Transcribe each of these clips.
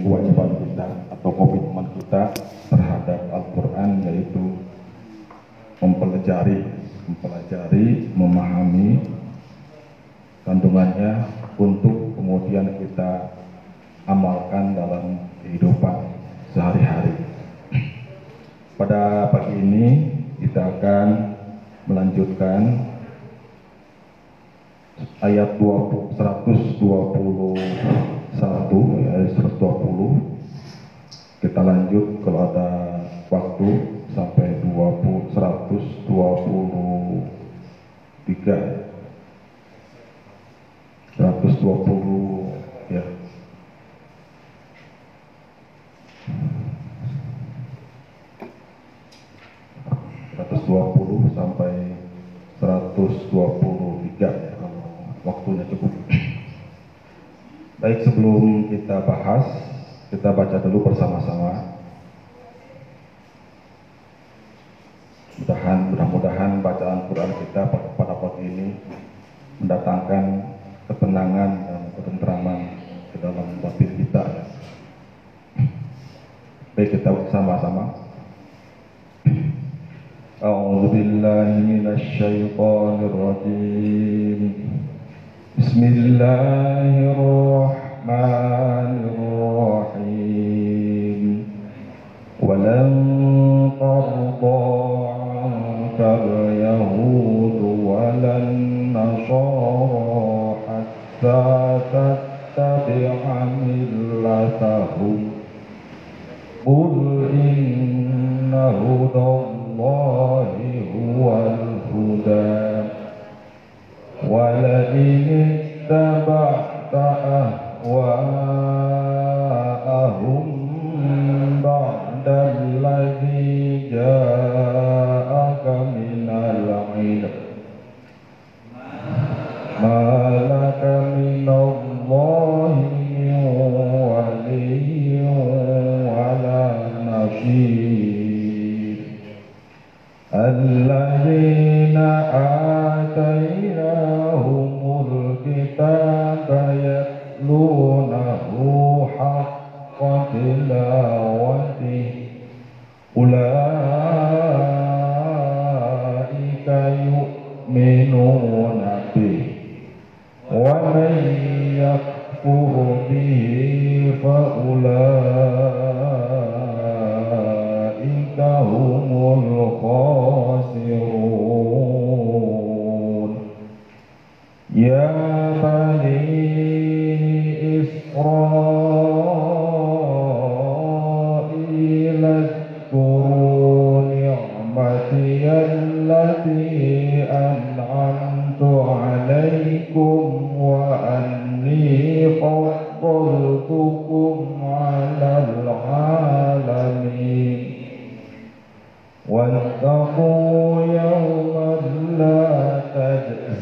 kewajiban kita atau komitmen kita terhadap Al-Quran yaitu mempelajari, mempelajari, memahami kandungannya untuk kemudian kita amalkan dalam kehidupan sehari-hari. Pada pagi ini kita akan melanjutkan ayat 20, 121 ya, ayat 120 kita lanjut kalau ada waktu sampai 20 123 120 ya. 120 sampai 123 ya kalau waktunya cukup. Baik sebelum kita bahas, kita baca dulu bersama-sama. Mudahan, mudah-mudahan bacaan Quran kita pada pagi ini mendatangkan ketenangan dan ketentraman ke dalam batin kita. Baik kita bersama-sama. أعوذ بالله من الشيطان الرجيم بسم الله الرحمن الرحيم. ولن ترضى عنك اليهود ولا النصارى حتى تتبع ملتهم. قل إن هدى الله هو الهدى. ولئن اتبعت أهواءهم بعد الذي جاءك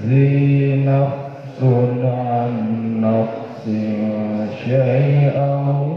تجزي نفس عن نفس شيئا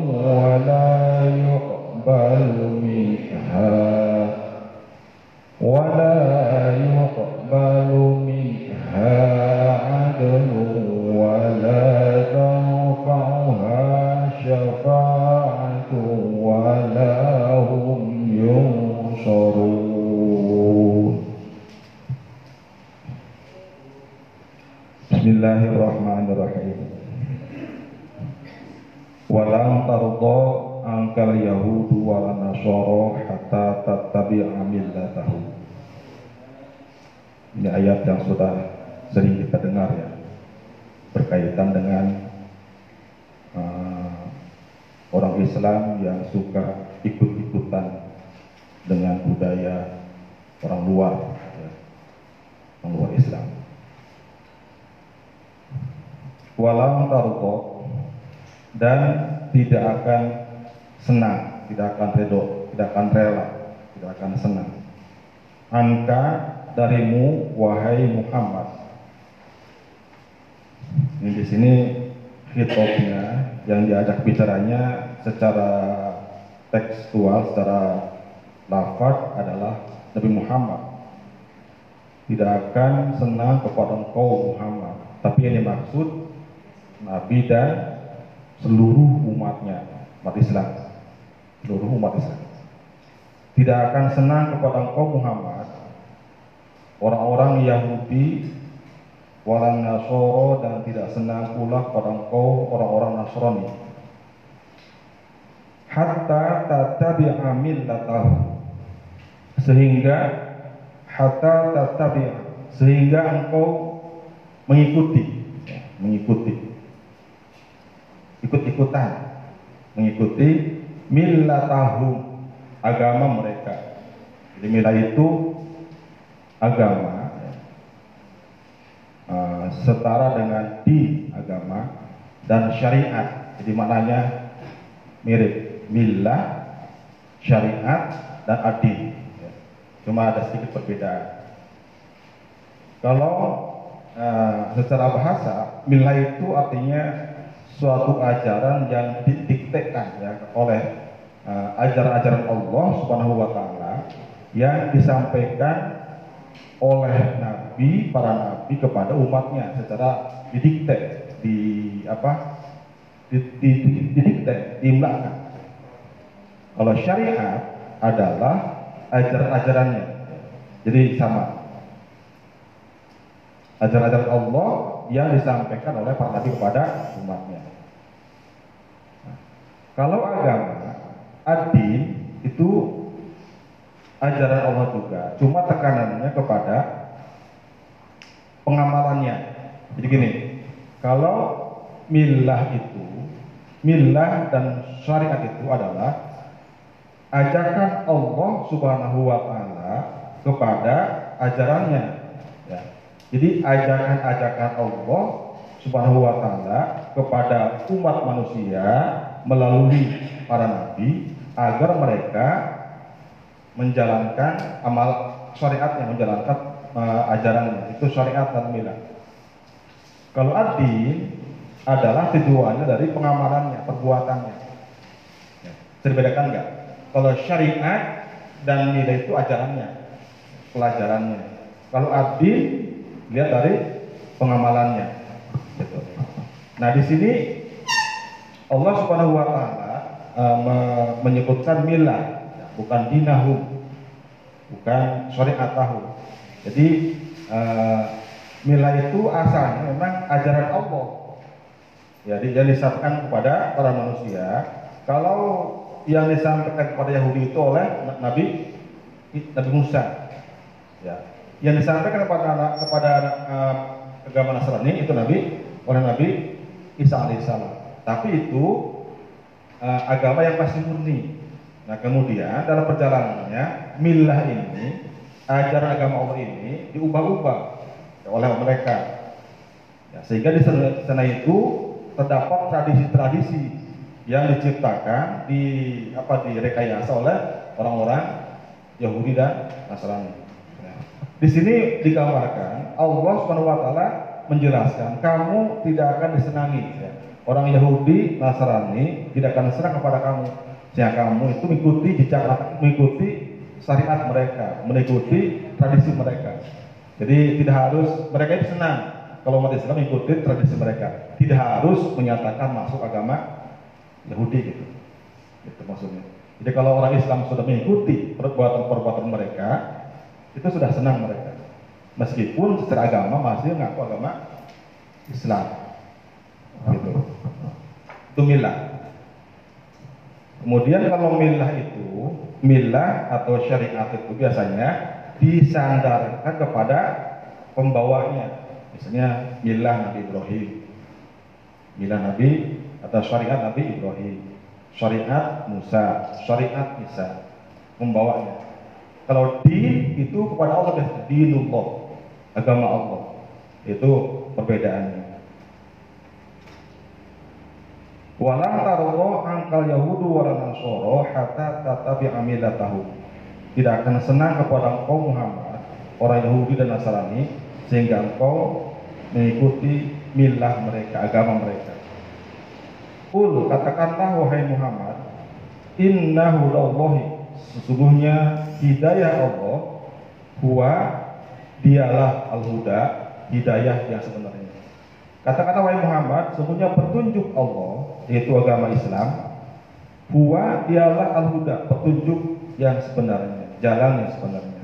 Nabi seluruh umatnya umat Islam, seluruh umat Islam. Tidak akan senang kepada engkau Muhammad, orang-orang Yahudi, orang Nasoro dan tidak senang pula kepada engkau orang-orang Nasrani. Hatta tatabi'a millatahu sehingga hatta tatabi'a sehingga engkau mengikuti mengikuti ikut-ikutan mengikuti millatahu agama mereka. Jadi milah itu agama uh, setara dengan di agama dan syariat. Jadi maknanya mirip milah syariat dan adil cuma ada sedikit perbedaan. Kalau uh, secara bahasa milah itu artinya suatu ajaran yang didiktekan ya oleh uh, ajaran-ajaran Allah Subhanahu wa taala yang disampaikan oleh nabi para nabi kepada umatnya secara didikte di apa di, di, di, didikte diimlakan kalau syariat adalah ajaran-ajarannya. Jadi sama. Ajaran-ajaran Allah yang disampaikan oleh para nabi kepada umatnya. Nah, kalau agama, adin itu ajaran Allah juga, cuma tekanannya kepada pengamalannya. Jadi gini, kalau milah itu, milah dan syariat itu adalah ajakan Allah Subhanahu wa taala kepada ajarannya. Jadi ajakan-ajakan Allah Subhanahu wa taala kepada umat manusia melalui para nabi agar mereka menjalankan amal syariatnya, menjalankan uh, ajarannya. Itu syariat dan milah. Kalau adil adalah tujuannya dari pengamalannya, perbuatannya. Ya. Bisa nggak? Kalau syariat dan nilai itu ajarannya, pelajarannya. Kalau adil, lihat dari pengamalannya. Gitu. Nah di sini Allah Subhanahu Wa Taala uh, menyebutkan milah, bukan dinahum, bukan syariat tahu. Jadi uh, milah itu asalnya memang ajaran Allah. Ya, yang disampaikan kepada para manusia. Kalau yang disampaikan kepada Yahudi itu oleh Nabi Nabi Musa. Ya. Yang disampaikan kepada kepada uh, agama Nasrani itu Nabi oleh Nabi Isa alaihissalam. Tapi itu uh, agama yang masih murni. Nah kemudian dalam perjalanannya milah ini ajaran agama Allah ini diubah-ubah oleh mereka. Ya, sehingga di sana itu terdapat tradisi-tradisi yang diciptakan di apa direkayasa oleh orang-orang Yahudi dan Nasrani. Ya. Di sini digambarkan Allah taala menjelaskan kamu tidak akan disenangi ya. Orang Yahudi, Nasrani tidak akan senang kepada kamu. Sehingga kamu itu mengikuti jejak mengikuti syariat mereka, mengikuti tradisi mereka. Jadi tidak harus mereka itu senang kalau umat Islam mengikuti tradisi mereka. Tidak harus menyatakan masuk agama Yahudi gitu. Itu maksudnya. Jadi kalau orang Islam sudah mengikuti perbuatan-perbuatan mereka, itu sudah senang mereka. Meskipun secara agama masih mengaku agama Islam. Gitu. Itu milah. Kemudian kalau milah itu, milah atau syariat itu biasanya disandarkan kepada pembawanya. Misalnya milah Nabi Ibrahim, milah Nabi atau syariat Nabi Ibrahim, syariat Musa, syariat Isa membawanya. Kalau din itu kepada Allah dan dinullah, agama Allah. Itu perbedaannya. Walang taruh angkal Yahudu wala Nasoro hatta tatabi amilatahu. Tidak akan senang kepada engkau Muhammad, orang Yahudi dan Nasrani, sehingga engkau mengikuti milah mereka, agama mereka. Kul katakanlah wahai Muhammad, Inna hudallahi sesungguhnya hidayah Allah huwa dialah al-huda, hidayah yang sebenarnya. Katakanlah wahai Muhammad, sesungguhnya petunjuk Allah yaitu agama Islam Huwa dialah al-huda, petunjuk yang sebenarnya, jalan yang sebenarnya.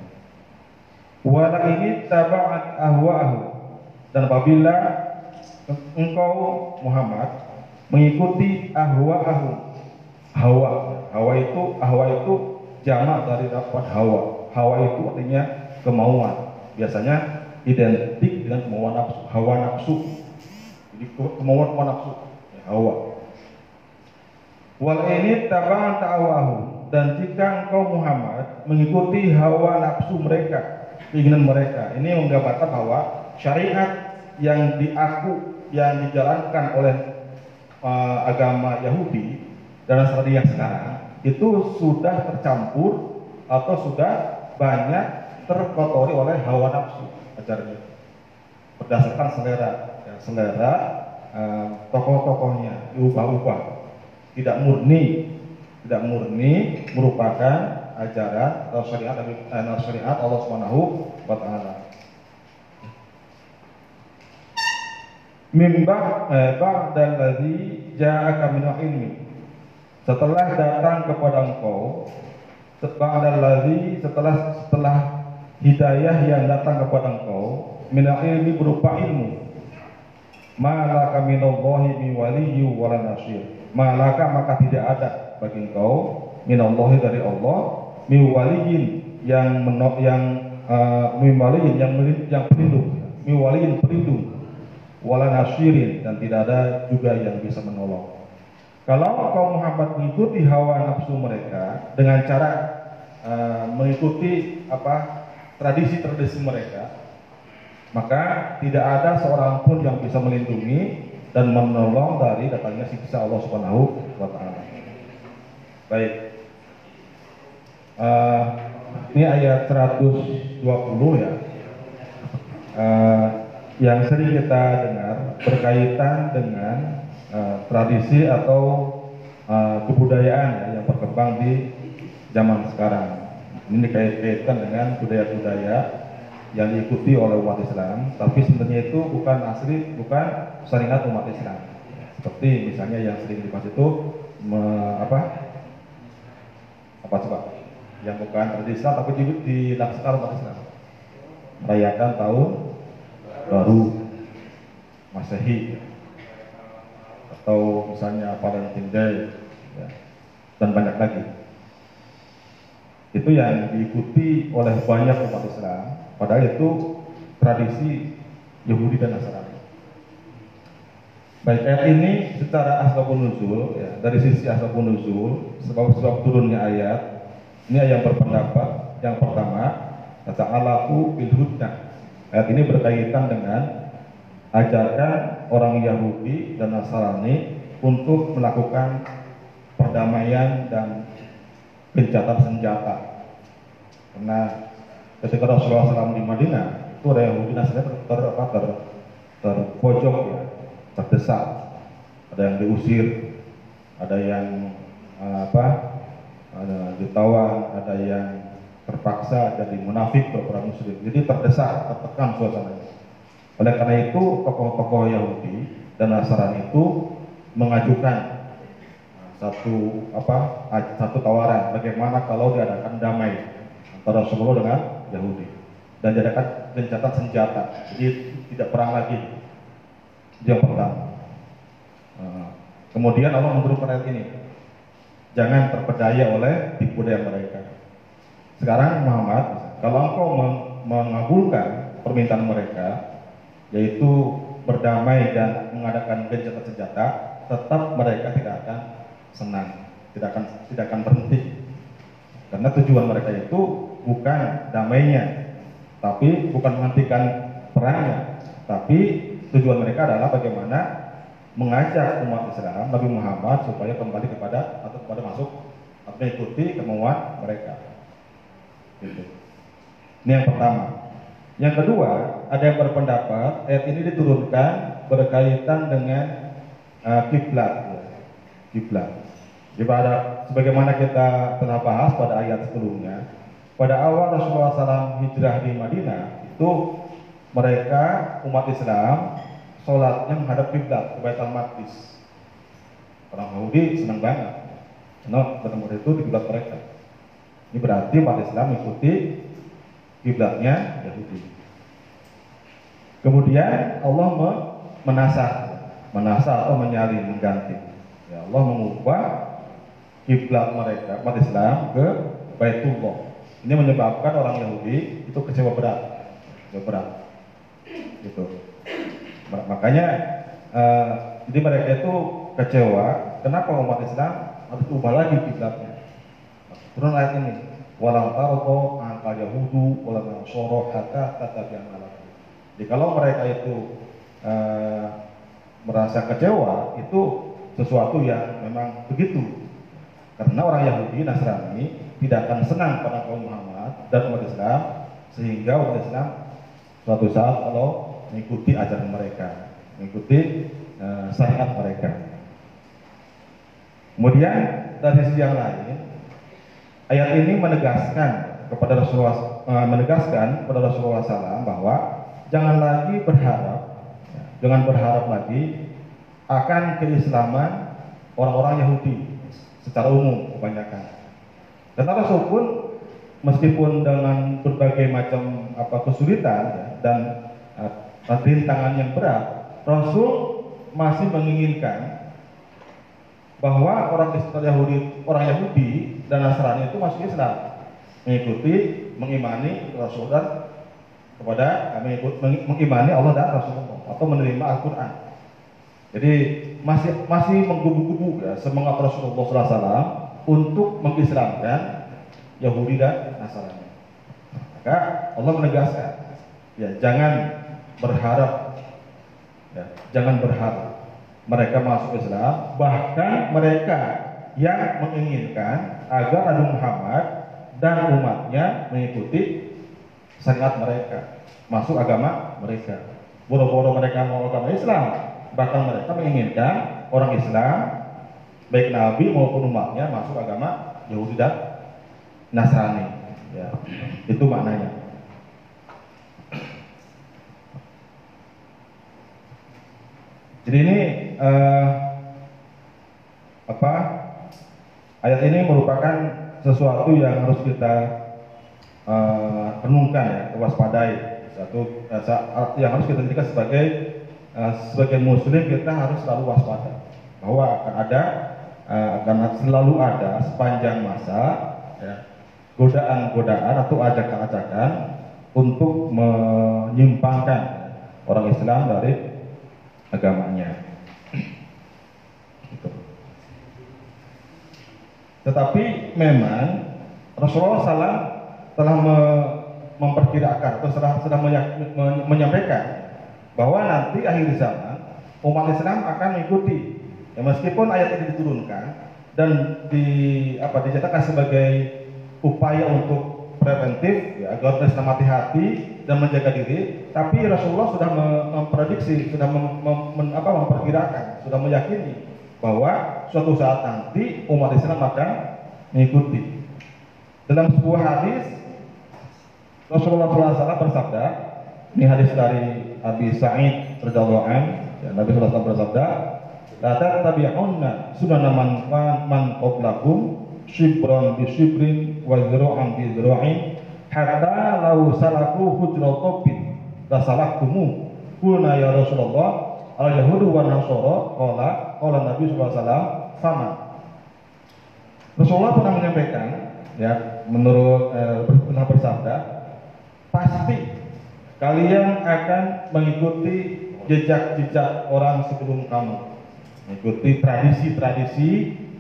Wala ini taba'at ahwa'ahu. Dan apabila engkau Muhammad mengikuti ahwa'ahu, hawa, hawa itu ahwa itu jamak dari dapat hawa. Hawa itu artinya kemauan. Biasanya identik dengan kemauan nafsu, hawa nafsu. Jadi kemauan hawa nafsu, ya, hawa. Wal ini tabaan ta'awahu dan jika engkau Muhammad mengikuti hawa nafsu mereka, keinginan mereka, ini menggambarkan bahwa syariat yang diaku yang dijalankan oleh uh, agama Yahudi dan Nasrani yang sekarang itu sudah tercampur atau sudah banyak terkotori oleh hawa nafsu ajarnya berdasarkan selera ya, selera uh, tokoh-tokohnya diubah-ubah tidak murni tidak murni merupakan ajaran atau syariat atau syariat Allah Subhanahu wa taala. Mimba eh, ba'dal ladzi ja'aka min ilmi. Setelah datang kepada engkau ba'dal ladzi setelah setelah hidayah yang datang kepada engkau min ilmi berupa ilmu. Malaka minallahi min waliyyi wala nasir malaka maka tidak ada bagi engkau minallahi dari Allah miwaliyin yang menok yang uh, miwaliyin yang yang pelindung miwaliyin pelindung wala nasirin dan tidak ada juga yang bisa menolong kalau kaum Muhammad mengikuti hawa nafsu mereka dengan cara uh, mengikuti apa tradisi-tradisi mereka maka tidak ada seorang pun yang bisa melindungi dan menolong dari datangnya siksa Allah Subhanahu wa taala. Baik. Uh, ini ayat 120 ya. Uh, yang sering kita dengar berkaitan dengan uh, tradisi atau uh, kebudayaan ya, yang berkembang di zaman sekarang. Ini dikait-kaitkan dengan budaya-budaya yang diikuti oleh umat Islam, tapi sebenarnya itu bukan asli, bukan syariat umat Islam. Seperti misalnya yang sering dibahas itu me, apa? Apa coba? Yang bukan tradisi tapi juga dilaksanakan umat Islam. Merayakan tahun baru Masehi atau misalnya Valentine Day ya, dan banyak lagi. Itu yang diikuti oleh banyak umat Islam Padahal itu tradisi Yahudi dan Nasrani. Baik, ayat ini secara asbabun nuzul, ya, dari sisi asbabun nuzul, sebab-sebab turunnya ayat, ini yang berpendapat, yang pertama, kata Allahu bil. Ayat ini berkaitan dengan ajarkan orang Yahudi dan Nasrani untuk melakukan perdamaian dan gencatan senjata. Karena ketika Rasulullah SAW di Madinah itu ada Yahudi Nasrani ter, ter, ter, terpojok ya, terdesak, ada yang diusir, ada yang uh, apa, ada ditawan, ada yang terpaksa jadi munafik berperang muslim. Jadi terdesak, tertekan suasananya. Oleh karena itu tokoh-tokoh Yahudi dan Nasrani itu mengajukan satu apa satu tawaran bagaimana kalau diadakan damai antara Rasulullah dengan Yahudi dan diadakan gencatan senjata. Jadi tidak perang lagi. Yang pertama. Nah, kemudian Allah menurunkan ayat ini. Jangan terpedaya oleh tipu daya mereka. Sekarang Muhammad kalau engkau mengabulkan permintaan mereka yaitu berdamai dan mengadakan gencatan senjata tetap mereka tidak akan senang tidak akan tidak akan berhenti karena tujuan mereka itu bukan damainya, tapi bukan menghentikan perangnya, tapi tujuan mereka adalah bagaimana mengajak umat Islam Nabi Muhammad supaya kembali kepada atau kepada masuk atau mengikuti kemauan mereka. Gitu. Ini yang pertama. Yang kedua, ada yang berpendapat ayat ini diturunkan berkaitan dengan uh, kiblat. Kiblat. Sebagaimana kita telah bahas pada ayat sebelumnya, pada awal Rasulullah SAW hijrah di Madinah itu mereka umat Islam sholatnya menghadap kiblat ke Baitul Maqdis. Orang Yahudi senang banget. Karena bertemu itu di kiblat mereka. Ini berarti umat Islam mengikuti kiblatnya Yahudi. Kemudian Allah menasah, menasah atau menyalin, mengganti. Ya, Allah mengubah kiblat mereka umat Islam ke Baitullah. Ini menyebabkan orang Yahudi itu kecewa berat, kecewa berat, gitu. Makanya uh, jadi mereka itu kecewa. Kenapa umat Islam harus ubah lagi kiblatnya? Turun ayat ini. Walau tardo angka Yahudu walau nasoro hatta tatabian alam. Jadi kalau mereka itu uh, merasa kecewa, itu sesuatu yang memang begitu. Karena orang Yahudi, Nasrani tidak akan senang pada kaum Muhammad dan umat Islam, sehingga umat Islam suatu saat kalau mengikuti ajaran mereka, mengikuti uh, syariat mereka. Kemudian dari sisi yang lain, Ayat ini menegaskan kepada Rasulullah uh, menegaskan kepada Rasulullah SAW bahwa jangan lagi berharap, jangan berharap lagi akan keislaman orang-orang Yahudi secara umum kebanyakan. Karena Rasul pun meskipun dengan berbagai macam apa kesulitan ya, dan uh, rintangan yang berat, Rasul masih menginginkan bahwa orang Yahudi, orang Yahudi dan Nasrani itu masuk Islam, mengikuti, mengimani Rasul dan kepada mengikut, mengimani Allah dan Rasulullah atau menerima Al-Quran. Jadi masih masih menggubu-gubu ya semangat Rasulullah SAW untuk mengislamkan Yahudi dan Nasrani. Maka Allah menegaskan, ya jangan berharap, ya jangan berharap mereka masuk Islam, bahkan mereka yang menginginkan agar Nabi Muhammad dan umatnya mengikuti syariat mereka, masuk agama mereka. Boro-boro mereka mau agama Islam, bahkan mereka menginginkan orang Islam, baik Nabi maupun umatnya masuk agama Yahudi dan Nasrani. Ya, itu maknanya. Jadi ini uh, apa ayat ini merupakan sesuatu yang harus kita uh, renungkan ya, waspadai. Satu uh, yang harus kita jadikan sebagai uh, sebagai muslim kita harus selalu waspada bahwa akan ada uh, akan selalu ada sepanjang masa ya, godaan-godaan atau ajakan-ajakan untuk menyimpangkan orang Islam dari agamanya. Tetapi memang Rasulullah SAW telah me memperkirakan atau sudah, sudah menyampaikan bahwa nanti akhir zaman umat Islam akan mengikuti. Ya, meskipun ayat ini diturunkan dan di apa dicatatkan sebagai upaya untuk preventif ya, agar Islam hati-hati dan menjaga diri tapi Rasulullah sudah memprediksi sudah mem, mem, apa, memperkirakan sudah meyakini bahwa suatu saat nanti umat Islam akan mengikuti. Dalam sebuah hadis Rasulullah SAW bersabda, ini hadis dari Abi Sa'id radhiyallahu an, ya, Nabi SAW bersabda, La tattabi'unna sunana man man qablakum shibran bi shibrin wa zira'an bi zira'in hatta law salaku hujratobin la salaktumu qulna ya Rasulullah al yahudu wa qala qala Nabi wasallam sama Rasulullah pernah menyampaikan ya menurut eh, pernah bersabda pasti kalian akan mengikuti jejak-jejak orang sebelum kamu. Mengikuti tradisi-tradisi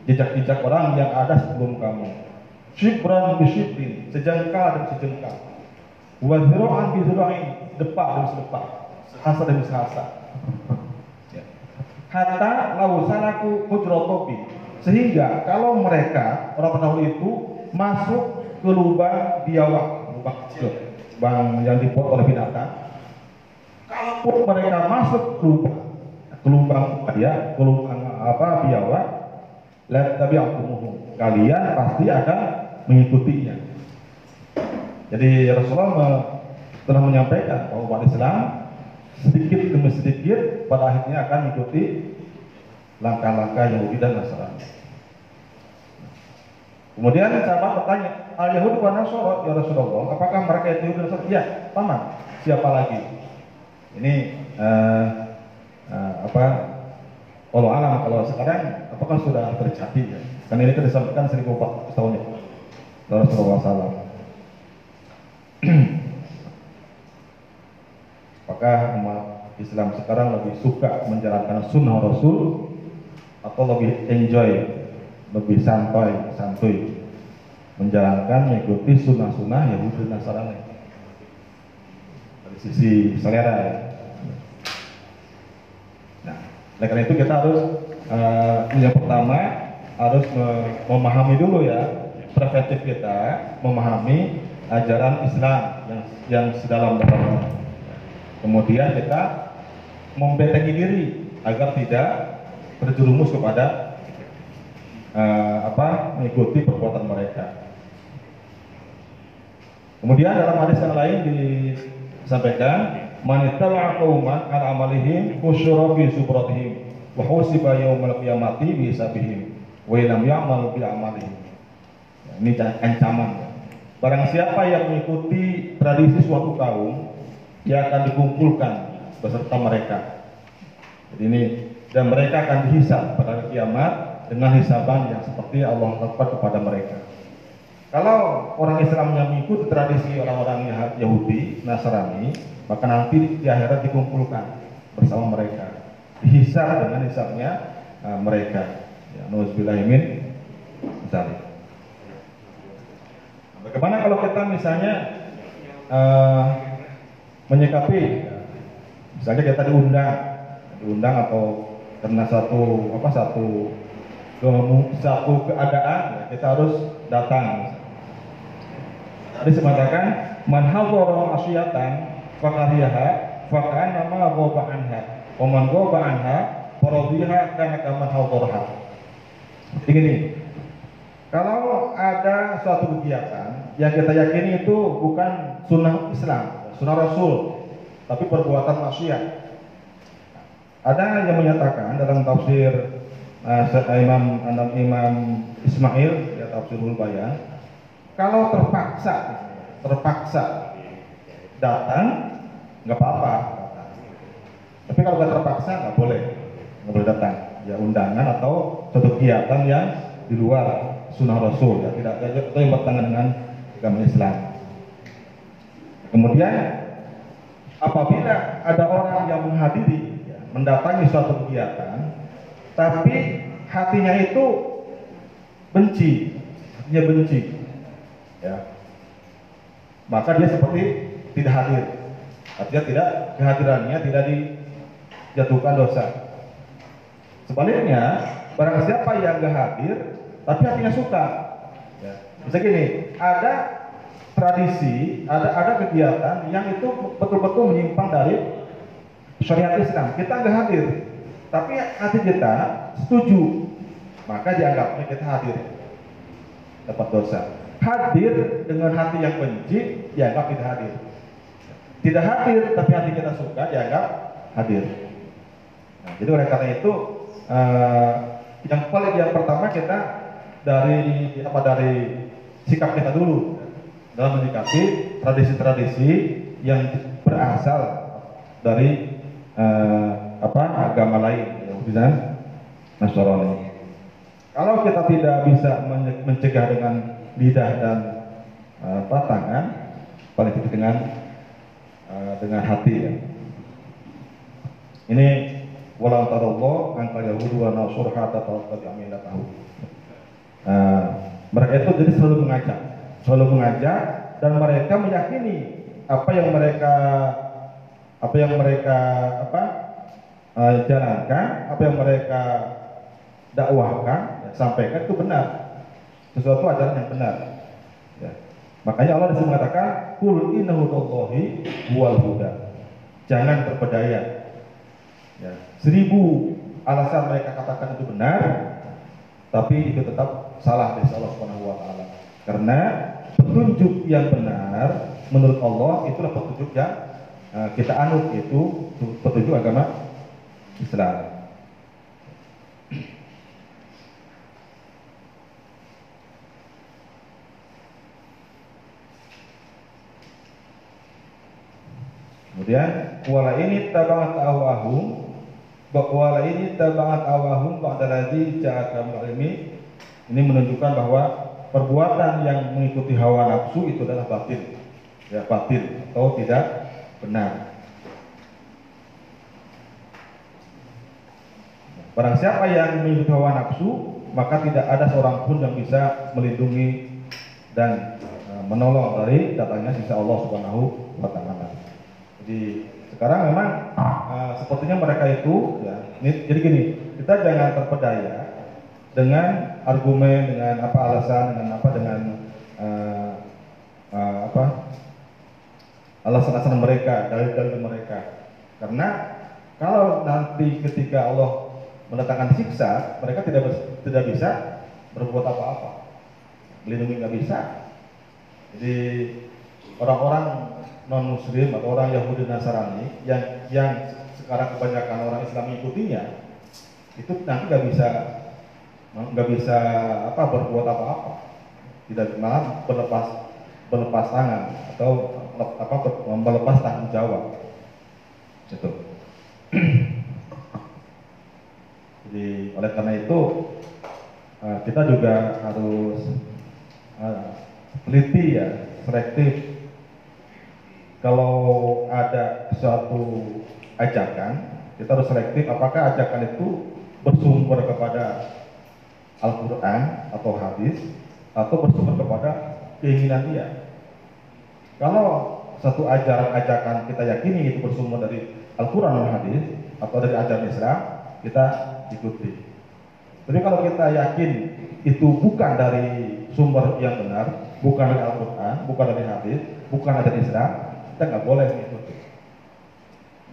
jejak-jejak orang yang ada sebelum kamu. Syibran bisyibrin sejengkal dan sejengkal. Wa zira'an bi depak demi sedepak hasa demi hasa hatta lau salaku hujrotobi sehingga kalau mereka orang pendahulu itu masuk ke lubang biawak. Lubang kecil. Lubang yang dibuat oleh binatang. Kalaupun mereka masuk ke lubang ke lubang ya ke lubang apa biawak tapi kalian pasti akan mengikutinya. Jadi Rasulullah telah menyampaikan bahwa Islam sedikit demi sedikit pada akhirnya akan mengikuti langkah-langkah Yahudi dan Nasrani. Kemudian sahabat bertanya, al Yahudi wa Nasoro ya Rasulullah, apakah mereka itu Yahudi Nasoro? Ya, paman. Siapa lagi? Ini uh, uh, apa? Allah alam kalau sekarang apakah sudah terjadi ya? Karena ini kan disampaikan 1400 tahun ya. Rasulullah SAW. Apakah umat Islam sekarang lebih suka menjalankan sunnah Rasul atau lebih enjoy, lebih santai, santuy menjalankan mengikuti sunnah-sunnah Yahudi Nasrani dari sisi selera ya. Nah, oleh karena itu kita harus uh, yang pertama harus memahami dulu ya preventif kita memahami ajaran Islam yang yang sedalam dalamnya. Kemudian kita membentengi diri agar tidak berjerumus kepada uh, apa mengikuti perbuatan mereka. Kemudian dalam hadis yang lain disampaikan man ittaba'a qauman ala amalihim khusyura fi subratihim wa husiba yaumal qiyamati bi hisabihim wa lam ya'mal bi amalihim. Ini ancaman. Barang siapa yang mengikuti tradisi suatu kaum, dia akan dikumpulkan beserta mereka. Jadi ini dan mereka akan dihisab pada kiamat dengan hisaban yang seperti Allah lakukan kepada mereka. Kalau orang Islam yang mengikuti tradisi orang-orang Yahudi, Nasrani, maka nanti di akhirat dikumpulkan bersama mereka, dihisab dengan hisabnya uh, mereka. Ya, Nuzubillahimin misalnya. Bagaimana kalau kita misalnya uh, menyikapi, misalnya kita diundang, diundang atau karena satu apa satu satu keadaan ya, kita harus datang. Tadi sematakan man hawara asyatan fakariyaha fakan nama ghaba anha wa man ghaba anha faradiha kana kama hawaraha. Begini, kalau ada suatu kegiatan yang kita yakini itu bukan sunnah Islam, sunnah Rasul, tapi perbuatan maksiat. Ada yang menyatakan dalam tafsir uh, Imam Imam Ismail ya tafsirul bayan, kalau terpaksa terpaksa datang nggak apa-apa, tapi kalau nggak terpaksa nggak boleh nggak boleh datang. Ya undangan atau suatu kegiatan yang di luar sunnah Rasul ya tidak itu yang bertentangan dengan agama Islam. Kemudian apabila ada orang yang menghadiri ya, mendatangi suatu kegiatan tapi hatinya itu benci, dia benci, ya maka dia seperti tidak hadir. Artinya tidak kehadirannya tidak dijatuhkan dosa. Sebaliknya, barang siapa yang gak hadir, tapi hatinya suka. Ya. Bisa gini, ada tradisi, ada ada kegiatan yang itu betul-betul menyimpang dari syariat Islam. Kita nggak hadir, tapi hati kita setuju, maka dianggapnya kita hadir, dapat dosa. Hadir dengan hati yang benci, dianggap tidak hadir. Tidak hadir, tapi hati kita suka, dianggap hadir. Nah, jadi oleh karena itu, uh, yang paling yang pertama kita dari apa dari sikap kita dulu dalam menyikapi tradisi-tradisi yang berasal dari uh, apa agama lain Yahudi dan Nasrani. Kalau kita tidak bisa mencegah dengan lidah dan uh, tangan, paling tidak dengan uh, dengan hati ya. Ini walau tarallah angka Yahudi wa Nasrani kami tahu. Mereka itu jadi selalu mengajak, selalu mengajak dan mereka meyakini apa yang mereka apa yang mereka apa uh, jalankan, apa yang mereka dakwahkan, ya, sampaikan itu benar, sesuatu ajaran yang benar. Ya. Makanya Allah di sini mengatakan, Kul innahudallahi wal huda. Jangan terpedaya. Ya. Seribu alasan mereka katakan itu benar, tapi itu tetap salah dari Allah Subhanahu wa taala. Karena petunjuk yang benar menurut Allah itulah petunjuk yang eh, kita anut itu petunjuk agama Islam. Kemudian wala ini tabangat awahum wala ini tabangat awahum ba'da ladzi ja'aka ini menunjukkan bahwa perbuatan yang mengikuti hawa nafsu itu adalah batil. Ya, batil atau tidak benar. Barang siapa yang mengikuti hawa nafsu, maka tidak ada seorang pun yang bisa melindungi dan e, menolong dari datangnya sisa Allah Subhanahu wa taala. Jadi sekarang memang uh, sepertinya mereka itu ya, ini, jadi gini, kita jangan terpedaya dengan argumen, dengan apa alasan, dengan apa dengan uh, uh, apa alasan-alasan mereka, dalil-dalil mereka. Karena kalau nanti ketika Allah mendatangkan siksa, mereka tidak tidak bisa berbuat apa-apa, melindungi nggak bisa. Jadi orang-orang non muslim atau orang Yahudi Nasrani yang yang sekarang kebanyakan orang Islam mengikutinya itu nanti nggak bisa nggak bisa apa berbuat apa-apa. Tidak malah berlepas berlepas tangan atau apa berlepas tanggung jawab. Itu jadi oleh karena itu eh, kita juga harus eh, teliti ya selektif. Kalau ada suatu ajakan, kita harus selektif apakah ajakan itu bersumber kepada Al-Quran atau hadis atau bersumber kepada keinginan dia. Kalau satu ajaran ajakan kita yakini itu bersumber dari Al-Quran atau hadis atau dari ajaran Islam, kita ikuti. Tapi kalau kita yakin itu bukan dari sumber yang benar, bukan dari Al-Quran, bukan dari hadis, bukan dari Islam, kita nggak boleh mengikuti.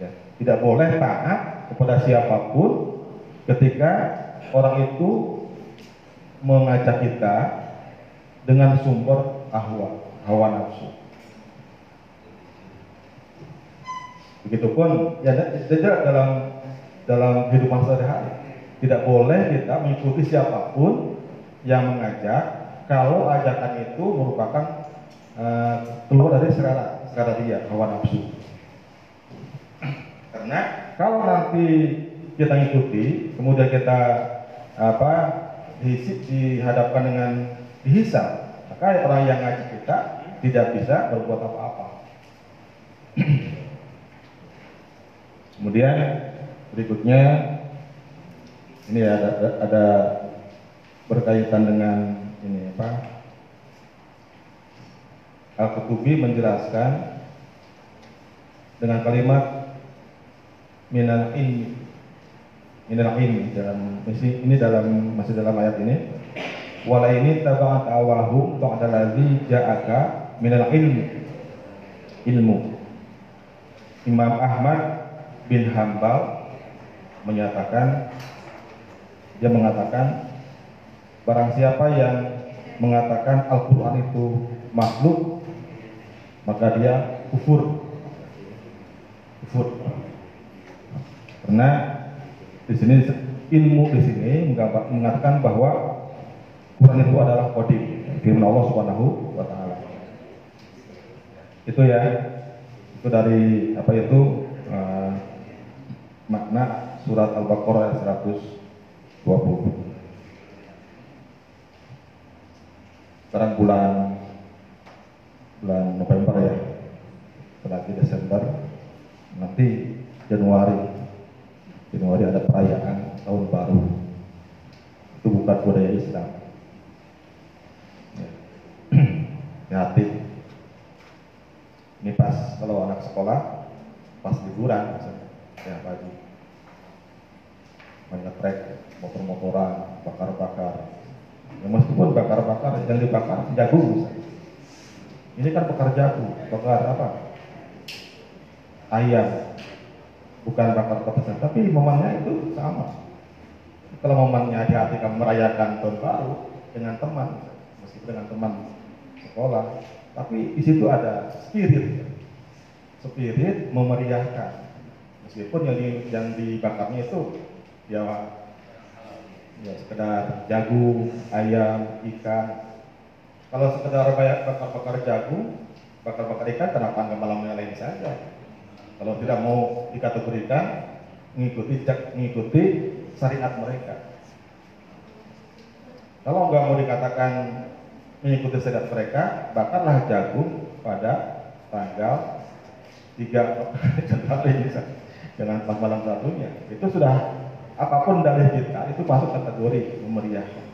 Ya, tidak boleh taat kepada siapa pun ketika orang itu mengajak kita dengan sumber ahwa, hawa nafsu. Begitupun ya tidak dalam dalam kehidupan sehari-hari. Tidak boleh kita mengikuti siapa pun yang mengajak kalau ajakan itu merupakan uh, keluar dari selera karena dia hawa nafsu. Karena kalau nanti kita ngikuti, kemudian kita apa dihadapkan dengan dihisap, maka orang yang ngaji kita tidak bisa berbuat apa-apa. Kemudian berikutnya ini ada, ada berkaitan dengan ini apa Al-Qutubi menjelaskan dengan kalimat minal ilmi minal ilmi dalam ini dalam masih dalam ayat ini. Wala ini tabaat awahu ba'da ladzi ja'aka minal ilmi. Ilmu. Imam Ahmad bin Hambal menyatakan dia mengatakan barang siapa yang mengatakan Al-Qur'an itu makhluk maka dia kufur. Kufur. Karena di sini ilmu di sini mengatakan bahwa Quran itu adalah kodim firman Allah Subhanahu wa taala. Itu ya. Itu dari apa itu uh, makna surat Al-Baqarah ayat 120. Sekarang bulan bulan November ya lagi Desember nanti Januari Januari ada perayaan tahun baru itu bukan budaya Islam ya. hati ini pas kalau anak sekolah pas liburan misalnya ya pagi banyak trek motor-motoran bakar-bakar ya meskipun bakar-bakar yang dibakar jagung misalnya ini kan pekerjaku, bakar apa? Ayam. Bukan bakar petasan, tapi momennya itu sama. Kalau momennya di hati kamu merayakan tahun baru dengan teman, meskipun dengan teman sekolah, tapi di situ ada spirit, spirit memeriahkan. Meskipun yang di, yang dibakarnya itu ya ya sekedar jagung, ayam, ikan, kalau sekedar bakar-bakar jagung, bakar-bakar ikan, kenapa nggak malam yang lain saja? Kalau tidak mau dikategorikan, mengikuti mengikuti syariat mereka. Kalau nggak mau dikatakan mengikuti syariat mereka, bakarlah jagung pada tanggal 3 Januari jangan pas malam satunya. Itu sudah apa pun dari kita itu masuk kategori memeriahkan.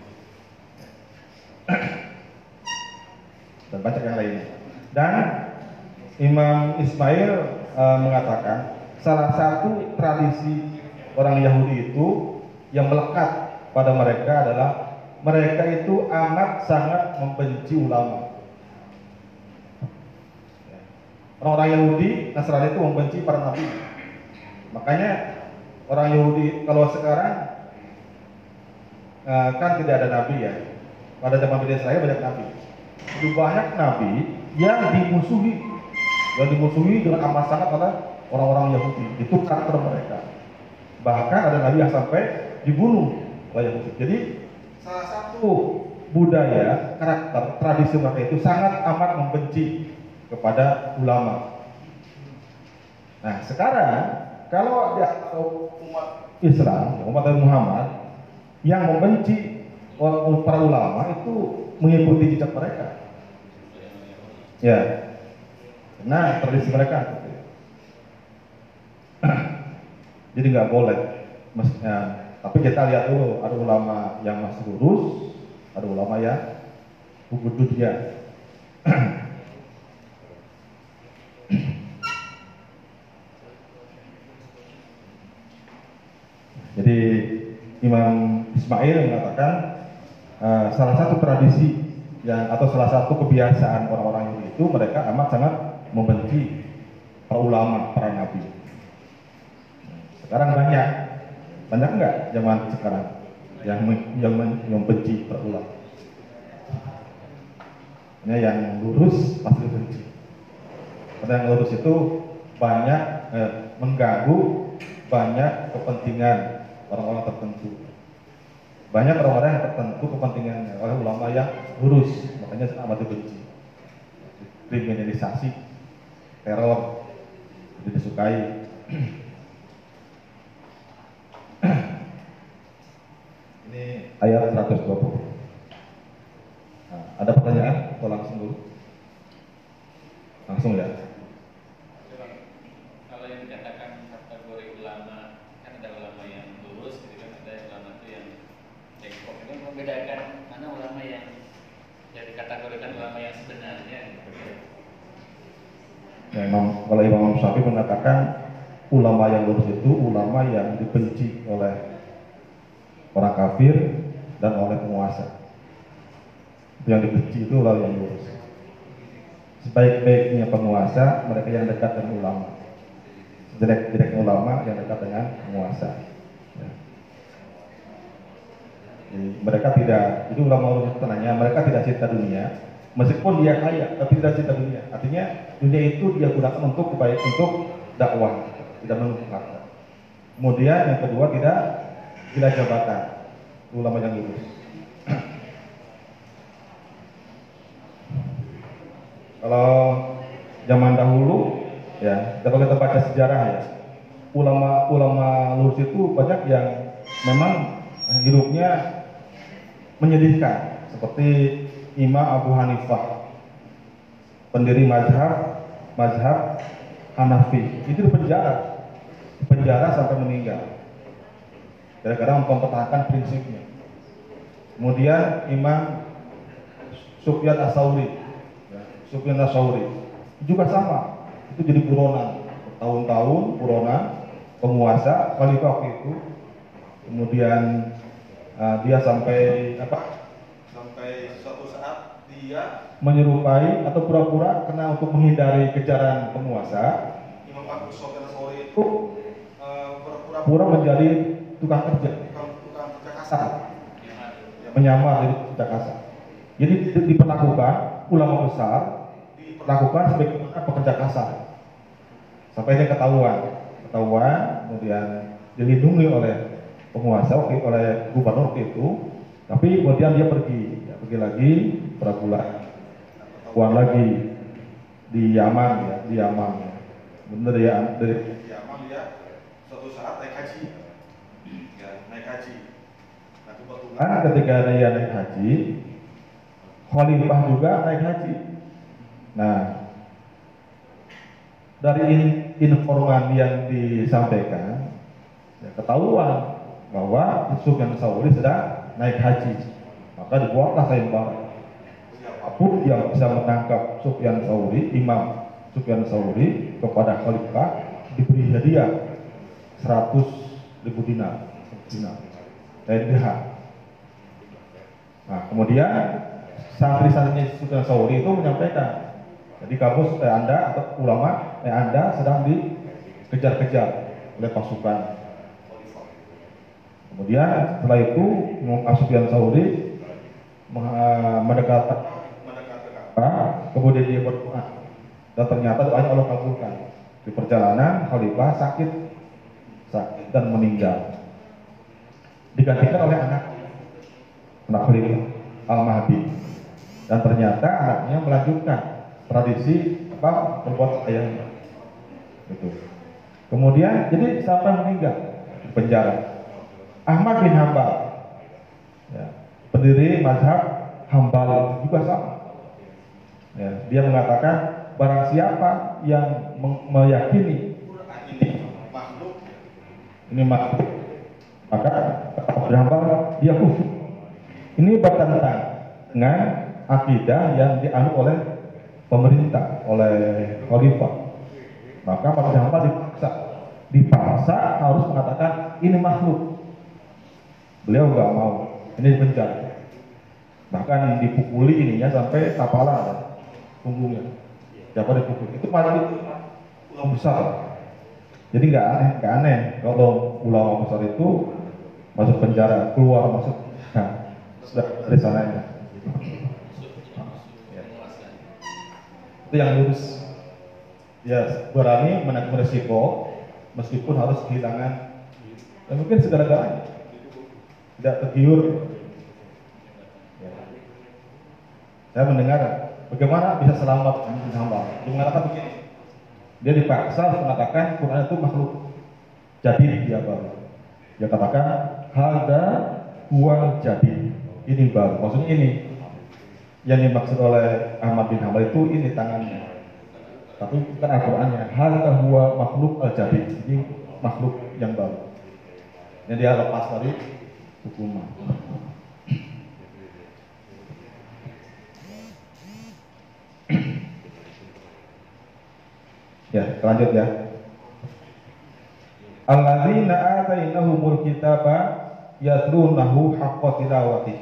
Dan banyak yang lainnya. Dan Imam Ismail e, mengatakan salah satu tradisi orang Yahudi itu yang melekat pada mereka adalah mereka itu amat sangat membenci ulama. Orang-orang Yahudi, Nasrani itu membenci para nabi. Makanya orang Yahudi kalau sekarang uh, kan tidak ada nabi ya. Pada zaman Bani Israel banyak nabi. Itu banyak nabi yang dimusuhi, yang dimusuhi dengan amat sangat oleh orang-orang Yahudi. Itu karakter mereka. Bahkan ada nabi yang sampai dibunuh oleh Yahudi. Jadi salah satu budaya, karakter, tradisi mereka itu sangat amat membenci kepada ulama. Nah sekarang kalau dia umat Islam, umat Muhammad yang membenci para ulama itu mengikuti jejak mereka. Ya, nah tradisi mereka. Jadi nggak boleh, Maksudnya, tapi kita lihat dulu ada ulama yang masih lurus, ada ulama yang bubut dia. Jadi Imam Ismail mengatakan uh, salah satu tradisi yang atau salah satu kebiasaan orang-orang itu mereka amat sangat membenci para ulama, para nabi. Sekarang banyak, banyak enggak zaman sekarang yang yang membenci para ulama? Ini yang lurus pasti benci. Karena yang lurus itu banyak eh, mengganggu banyak kepentingan orang-orang tertentu. Banyak orang-orang yang tertentu kepentingannya oleh ulama yang lurus, makanya amat dibenci. Kriminalisasi, teror, tidak disukai. Ini ayat 120. Nah, ada pertanyaan atau langsung dulu? Langsung ya. membedakan mana ulama yang yang dikategorikan ulama yang sebenarnya. Ya, Imam, kalau Imam Syafi'i mengatakan ulama yang lurus itu ulama yang dibenci oleh orang kafir dan oleh penguasa. Yang dibenci itu ulama yang lurus. Sebaik-baiknya penguasa mereka yang dekat dengan ulama. Jelek-jeleknya ulama yang dekat dengan penguasa. mereka tidak itu ulama ulama tenanya mereka tidak cinta dunia meskipun dia kaya tapi tidak cinta dunia. Artinya dunia itu dia gunakan untuk baik untuk dakwah. Tidak menuntut harta kemudian yang kedua tidak gila jabatan. Ulama yang lurus. Kalau zaman dahulu ya kalau kita baca sejarah ya ulama ulama lurus itu banyak yang memang hidupnya menyedihkan. Seperti Imam Abu Hanifah. Pendiri mazhab mazhab Hanafi. Itu dipenjara penjara. Sampai meninggal. Gara-gara mempertahankan prinsipnya. Kemudian Imam Sufyan Asauri ya, Sufyan Asauri juga sama. Itu jadi buronan. Tahun-tahun buronan penguasa khalifah waktu itu. Kemudian uh, dia sampai apa? Sampai suatu saat menyerupai atau pura-pura karena untuk menghindari kejaran penguasa. Imam Abu Sofyan Sauri itu uh, pura-pura menjadi tukang kerja. tukang, tukang kerja kasar menyamar jadi kerja kasar jadi diperlakukan ulama besar diperlakukan sebagai pekerja kasar sampai dia ketahuan. Ketahuan kemudian dilindungi oleh penguasa waktu oleh gubernur itu. Tapi kemudian dia pergi pergi lagi berapa bulan uang lagi di Yaman ya di Yaman ya. bener ya dari Yaman dia suatu saat naik haji. Ya, naik haji. Nah, kebetulan kan ketika dia naik haji khalifah juga naik haji nah dari in- informan yang disampaikan ya ketahuan bahwa Sufyan Sauri sedang naik haji maka dibuatlah sayembara siapa pun yang bisa menangkap Sufyan Sauri Imam Sufyan Sauri kepada khalifah diberi hadiah 100 ribu dinar dinar. Dan dirham Nah, kemudian santri-santri Sultan Sauri itu menyampaikan, jadi kamu eh, Anda atau ulama eh, Anda sedang dikejar-kejar oleh pasukan. Kemudian setelah itu Imam Sufyan Sauri mendekat mendekat Ka'bah. Ka'bah, kemudian dia berdoa dan ternyata doanya Allah kabulkan. Di perjalanan Khalifah sakit, sakit dan meninggal. Digantikan oleh anak anak Khalifah Al Mahdi dan ternyata anaknya melanjutkan tradisi apa berbuat ayahnya. Gitu. Kemudian jadi sampai meninggal di penjara. Ahmad bin Hambal, ya, pendiri mazhab Hambal juga sama. Ya, dia mengatakan barang siapa yang meyakini ini makhluk maka berhambal dia kufur. Ini bertentang dengan akidah yang dianut oleh pemerintah, oleh khalifah. Maka Hanbal dipaksa, dipaksa harus mengatakan ini makhluk. Beliau nggak mau, ini dipenjara. Bahkan dipukuli ininya sampai kepala ada punggungnya. Siapa dipukul? Itu malah itu ulama besar. Jadi nggak aneh, nggak aneh kalau ulama besar itu masuk penjara, keluar masuk nah, dari sananya. Itu yang lurus. Ya berani menanggung resiko meskipun harus kehilangan ya mungkin segala-galanya tidak tergiur. Ya. Saya mendengar bagaimana bisa selamat bin hamba. Dia mengatakan begini, dia dipaksa mengatakan Quran itu makhluk jadi dia baru. Dia katakan hada huwa jadi ini baru. Maksudnya ini yang dimaksud oleh Ahmad bin Hambal itu ini tangannya. Tapi bukan Al-Qur'annya. Hada huwa makhluk al jadi Ini makhluk yang baru. Yang dia lepas dari hukuman. Ya, lanjut ya. Alladzina atainahumul kitaba yatlunahu haqqa tilawati.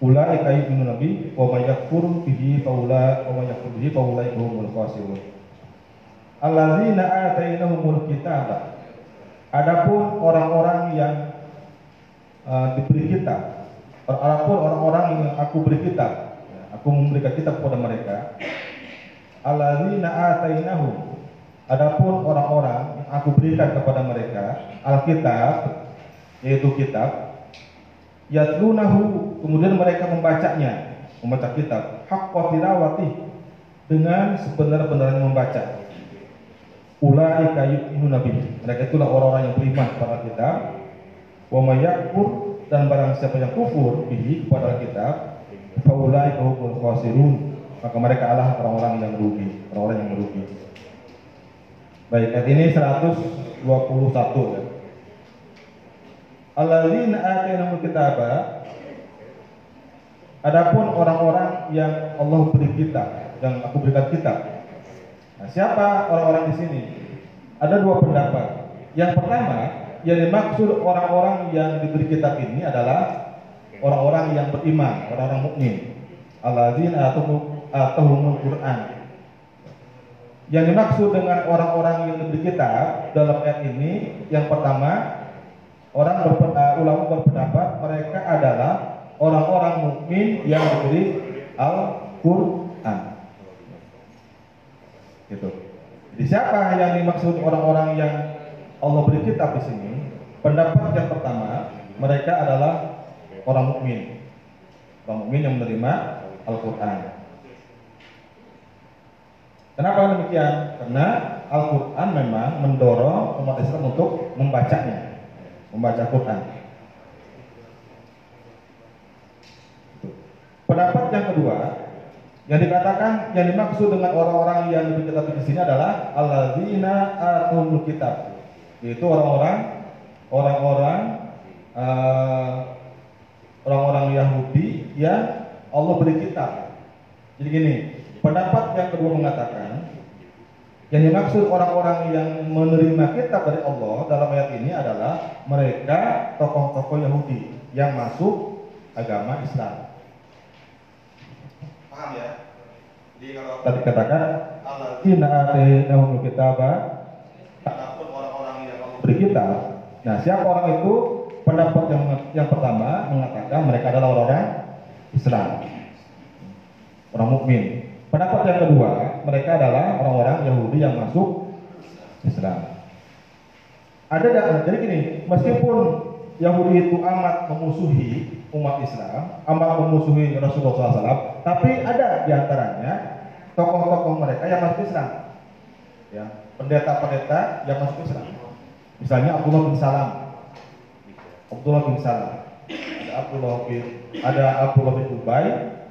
Ulaika yu'minuna nabi wa may yakfur bihi fa ula wa may yakfur bihi fa ulaika humul khasirun. Alladzina atainahumul kitaba. Adapun orang-orang yang uh, diberi kitab, adapun orang-orang yang aku beri kitab, aku memberikan kitab kepada mereka, alladzina atainahum. Adapun orang-orang yang aku berikan kepada mereka alkitab yaitu kitab yatlunahu kemudian mereka membacanya membaca kitab haqqa tilawati dengan sebenar-benarnya membaca. Ulaika yu'minuna bihi. Mereka itulah orang-orang yang beriman kepada kitab wa may yakfur dan barang siapa yang kufur bihi kepada kitab fa ulaika humul khasirun maka mereka adalah orang-orang yang rugi, orang-orang yang merugi. Baik, ayat ini 121 ya. Alladzina atainahumul kitaba Adapun orang-orang yang Allah beri kitab, yang aku berikan kitab. Nah, siapa orang-orang di sini? Ada dua pendapat. Yang pertama, yang dimaksud orang-orang yang diberi kitab ini adalah orang-orang yang beriman, orang-orang mukmin. Alladzina atau atauhumul Quran. Yang dimaksud dengan orang-orang yang diberi kitab dalam ayat ini yang pertama orang berpen, uh, ulama berpendapat mereka adalah orang-orang mukmin yang diberi Al-Qur'an. Gitu. Jadi siapa yang dimaksud orang-orang yang Allah beri kitab di sini? Pendapat yang pertama, mereka adalah orang mukmin. Orang mukmin yang menerima Al-Qur'an. Kenapa demikian? Karena Al-Quran memang mendorong umat Islam untuk membacanya, membaca Quran. Pendapat yang kedua, yang dikatakan yang dimaksud dengan orang-orang yang diberi kitab di sini adalah alladzina atul kitab, yaitu orang-orang orang-orang eh, orang-orang Yahudi yang Allah beri kitab. Jadi gini, pendapat yang kedua mengatakan yang dimaksud orang-orang yang menerima kitab dari Allah dalam ayat ini adalah mereka tokoh-tokoh Yahudi yang masuk agama Islam. Paham ya? Jadi kalau Tadi katakan Allah Inna atainahumul kitaba orang-orang yang Allah beri kitab. Nah, siapa orang itu? Pendapat yang yang pertama mengatakan mereka adalah orang Islam. Orang mukmin. Pendapat yang kedua, mereka adalah orang-orang Yahudi yang masuk Islam. Ada jadi gini, meskipun Yahudi itu amat memusuhi umat Islam, amat memusuhi Rasulullah SAW, tapi ada di antaranya tokoh-tokoh mereka yang masuk Islam, ya pendeta-pendeta yang masuk Islam. Misalnya Abdullah bin Salam, Abdullah bin Salam, ada Abdullah bin ada Abdullah bin Ubay,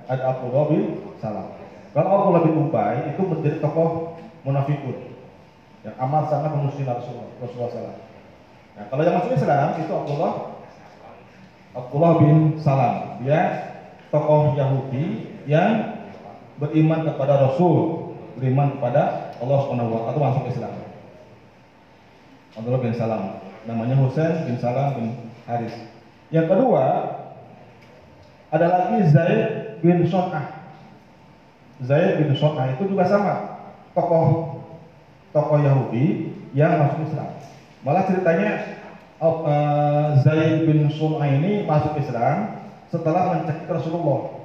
ada Abdullah bin Salam. Kalau Abdullah bin Ubay itu menjadi tokoh munafikun yang amat sangat memusuhi Rasulullah, SAW. Nah, kalau yang masuk Islam itu Abdullah Abdullah bin Salam. Dia tokoh Yahudi yang beriman kepada Rasul, beriman kepada Allah Subhanahu wa masuk Islam. Abdullah bin Salam. Namanya Husain bin Salam bin Haris. Yang kedua ada lagi Zaid bin Son'ah. Zaid bin Son'ah itu juga sama tokoh tokoh Yahudi yang masuk Islam. Malah ceritanya oh, eh, Zaid bin Son'ah ini masuk Islam setelah mencekik Rasulullah.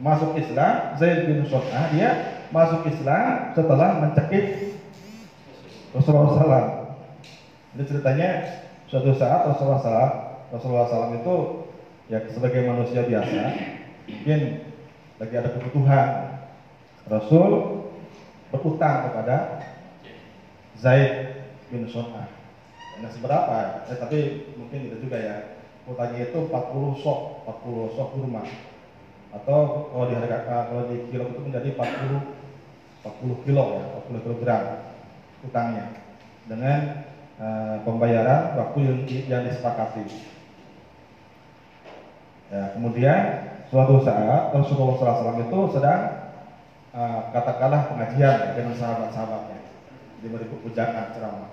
Masuk Islam, Zaid bin Son'ah dia masuk Islam setelah mencekik Rasulullah. Ini ceritanya suatu saat Rasulullah SAW, Rasulullah SAW itu ya sebagai manusia biasa, mungkin lagi ada kebutuhan. Rasul berutang kepada Zaid bin Son'ah. Nah seberapa? Eh, tapi mungkin itu juga ya. Utangnya itu 40 sok, 40 sok kurma. Atau kalau di harga kalau di kilo itu menjadi 40 40 kilo ya, 40 kilogram utangnya dengan eh, pembayaran waktu yang, yang disepakati. Ya, kemudian suatu saat Rasulullah SAW itu sedang eh, katakanlah pengajian dengan sahabat-sahabatnya di berikut pujangan ceramah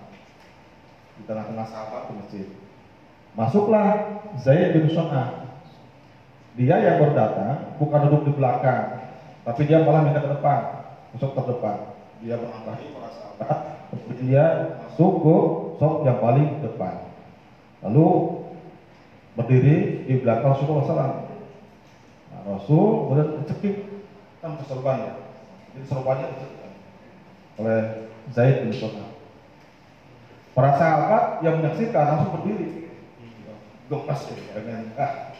di tengah-tengah sahabat di masjid. Masuklah Zaid bin Son'ah. Dia yang baru datang bukan duduk di belakang, tapi dia malah minta ke depan, masuk ke depan. Dia menghampiri para sahabat, dia masuk ke sok yang paling depan. Lalu berdiri di belakang Rasulullah SAW. Nah, Rasul kemudian cekik kan keserbannya. Jadi dicekik oleh Zaid bin Son'ah. Para sahabat yang menyaksikan langsung berdiri. Gemas ya, dengan ah,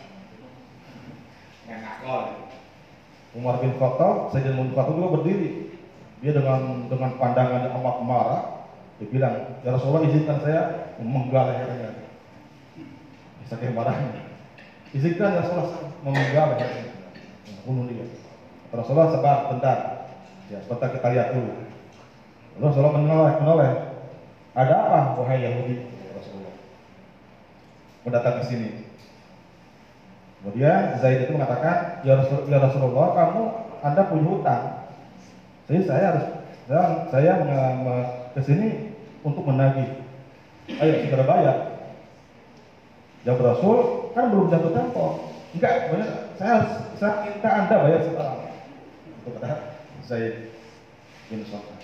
dengan akal. Umar bin Khattab, Sayyidina bin Khattab juga berdiri. Dia dengan dengan pandangan yang amat marah, dia bilang, ya Rasulullah izinkan saya memenggal lehernya. Saking marahnya. Izinkan ya Rasulullah memenggal lehernya. Bunuh dia. Rasulullah sebar bentar. Ya, sebentar kita lihat dulu. Lalu Rasulullah menoleh, menoleh. Ada apa wahai Yahudi? Rasulullah. Mendatang ke sini. Kemudian Zaid itu mengatakan, ya, Rasul, ya Rasulullah, kamu Anda punya hutang. Jadi saya harus saya, saya ke sini untuk menagih. Ayo segera bayar. Jawab Rasul, kan belum jatuh tempo. Enggak, banyak, saya saya minta Anda bayar sekarang. Kata Zaid bin Sofyan.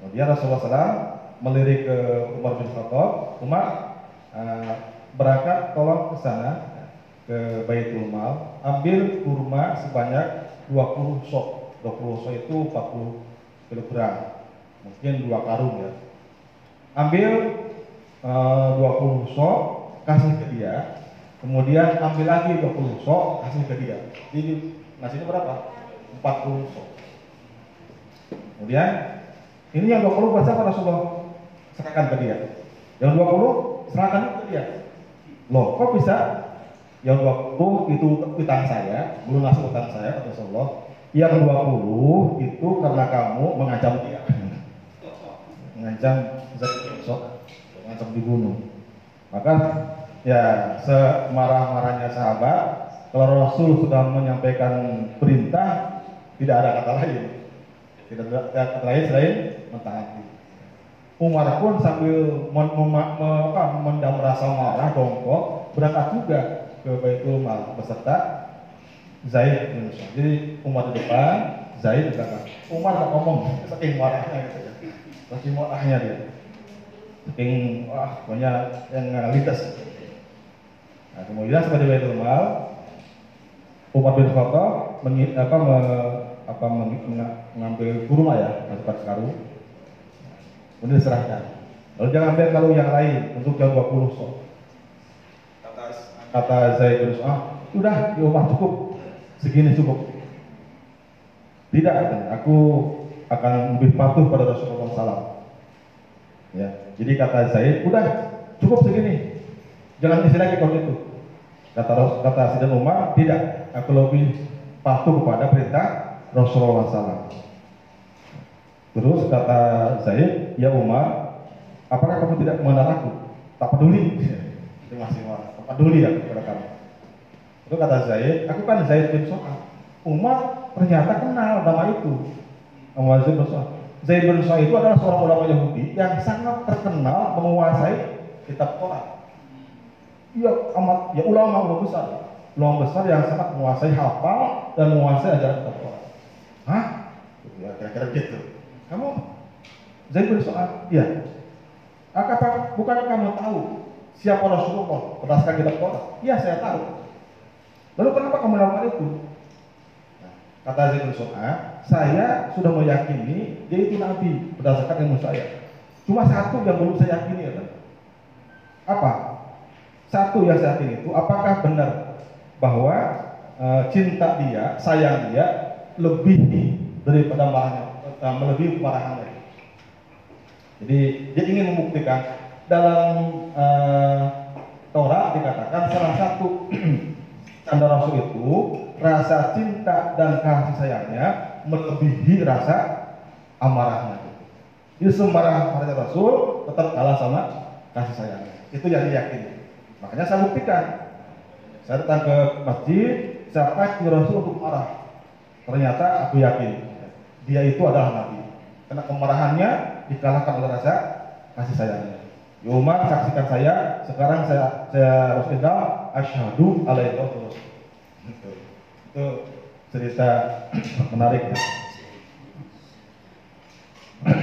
Kemudian Rasulullah SAW melirik ke Umar bin Khattab. Umar eh, berangkat tolong ke sana ke Baitul Mal, ambil kurma sebanyak 20 sok. 20 sok itu 40 kilogram. Mungkin dua karung ya. Ambil eh, 20 sok, kasih ke dia. Kemudian ambil lagi 20 sok, kasih ke dia. Jadi nasinya berapa? 40 sok. Kemudian Ini yang 20 baca pada Rasulullah serahkan ke dia. Yang 20 serahkan ke dia. Loh, kok bisa? Yang 20 itu utang saya, belum masuk utang saya kata Rasulullah. Yang 20 itu karena kamu mengancam dia. mengancam sok mengancam dibunuh. Maka ya semarah-marahnya sahabat, kalau Rasul sudah menyampaikan perintah, tidak ada kata lain. Tidak ada kata lain selain mentaati. Umar pun sambil men, mendam rasa marah dongkok berangkat juga ke Baitul Mal beserta Zaid bin. Jadi Umar di depan, Zaid di belakang. Umar nggak ngomong, saking marahnya gitu ya. Saking marahnya dia. Saking wah banyak yang lintas. Nah, kemudian seperti Baitul Mal, Umar bin Khattab apa, me, apa meng- menga- mengambil kurma ya, masukkan karung. Kemudian diserahkan. Lalu jangan ambil karung yang lain untuk yang 20 sok. Atas Kata Zaid bin ah, sudah di rumah cukup, segini cukup. Tidak, aku akan lebih patuh pada Rasulullah SAW. Ya, jadi kata Zaid, udah cukup segini, jangan isi lagi kalau itu. Kata kata Sidin Umar, tidak, aku lebih patuh kepada perintah Rasulullah SAW. Terus kata Zaid, ya Umar, apakah kamu tidak mengenal aku? Tak peduli. Itu masih marah. Tak peduli ya kepada kamu. Itu kata Zaid, aku kan Zaid bin So'ab. Umar ternyata kenal nama itu. Umar Zaid bin. Zaid bin So'ab itu adalah seorang ulama Yahudi yang sangat terkenal menguasai kitab Torah. Iya, amat ya ulama ulama besar, ulama besar yang sangat menguasai hafal dan menguasai ajaran kitab Torah. Hah? Ya kira-kira gitu. Kamu Zaid bin So'ab? Iya. Ah, kata, bukan kamu tahu siapa Rasulullah berdasarkan kitab Torah? Iya, saya tahu. Lalu kenapa kamu melakukan itu? Kata bin So'ab, saya sudah meyakini dia itu nabi berdasarkan ilmu saya. Cuma satu yang belum saya yakini ya. Apa? Satu yang saya yakini itu apakah benar bahwa e, cinta dia, sayang dia lebih daripada marahnya, e, melebihi kemarahannya. Jadi dia ingin membuktikan dalam e, Taurat dikatakan salah satu tanda Rasul itu rasa cinta dan kasih sayangnya melebihi rasa amarahnya. Jadi sembarang pada Rasul tetap kalah sama kasih sayangnya. Itu yang diyakini. Makanya saya buktikan. Saya datang ke masjid, saya pakai Rasul untuk marah. Ternyata aku yakin dia itu adalah Nabi. Karena kemarahannya dikalahkan oleh rasa kasih sayangnya. Ya Umar saksikan saya, sekarang saya saya Rasulullah asyhadu alaihi wasallam. Itu, cerita menarik ya.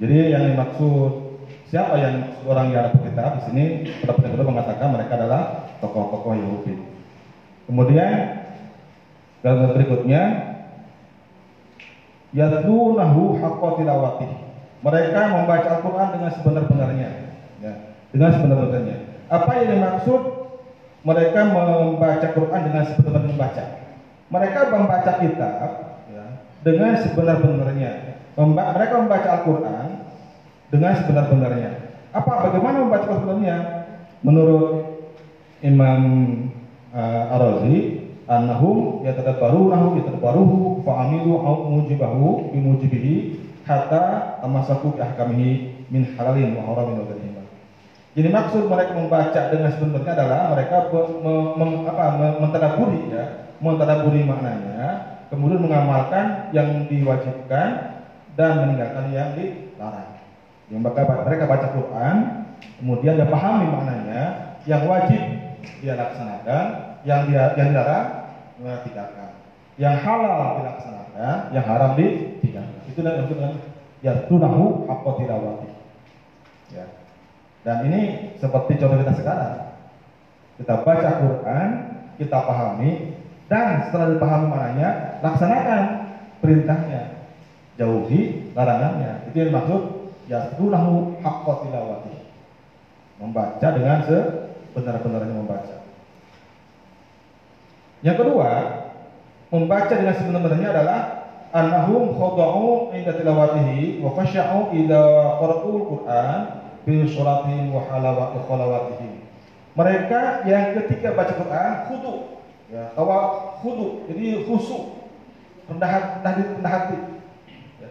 Jadi yang dimaksud siapa yang orang yang ada kitab di sini yang kedua mengatakan mereka adalah tokoh-tokoh Yahudi. Kemudian gambar berikutnya yatlunahu haqqa tilawatih. Mereka membaca Al-Qur'an dengan sebenar-benarnya, ya, dengan sebenar-benarnya. Apa yang dimaksud mereka membaca Quran dengan sebenar-benarnya membaca? Mereka membaca kitab ya, dengan sebenar-benarnya. Mereka membaca Al-Quran dengan sebenar-benarnya. Apa? Bagaimana membaca Al-Qurannya? Menurut Imam uh, Ar-Razi, annahum yatadabbarunahu yatadabbaruhu fa'amilu au mujibahu bimujibihi hatta tamasaku bi ahkamihi min halalin wa haramin wa ghairihima. Jadi maksud mereka membaca dengan sebenarnya adalah mereka apa, me- mentadaburi ya, mentadaburi maknanya, kemudian mengamalkan yang diwajibkan dan meninggalkan yang dilarang. Yang mereka, baca Quran, kemudian dia pahami maknanya, yang wajib dia laksanakan, yang dia yang dilarang dia tinggalkan. Yang halal dilaksanakan, yang haram ditinggalkan. Itu yang dengan ya tunahu haqqa tilawati. Ya. Dan ini seperti contoh kita sekarang. Kita baca Quran, kita pahami, dan setelah dipahami maknanya, laksanakan perintahnya. Jauhi larangannya. Itu yang dimaksud yatlunahu haqqa tilawati. Membaca dengan sebenar-benarnya membaca. Yang kedua, membaca dengan sebenarnya adalah annahum khada'u inda tilawatihi wa khasha'u idza qara'ul Qur'an fi sholatihim wa halawati khalawatihim. Mereka yang ketika baca Quran khudu ya, tawa khudu, jadi khusyuk, rendah hati, rendah hati. Ya.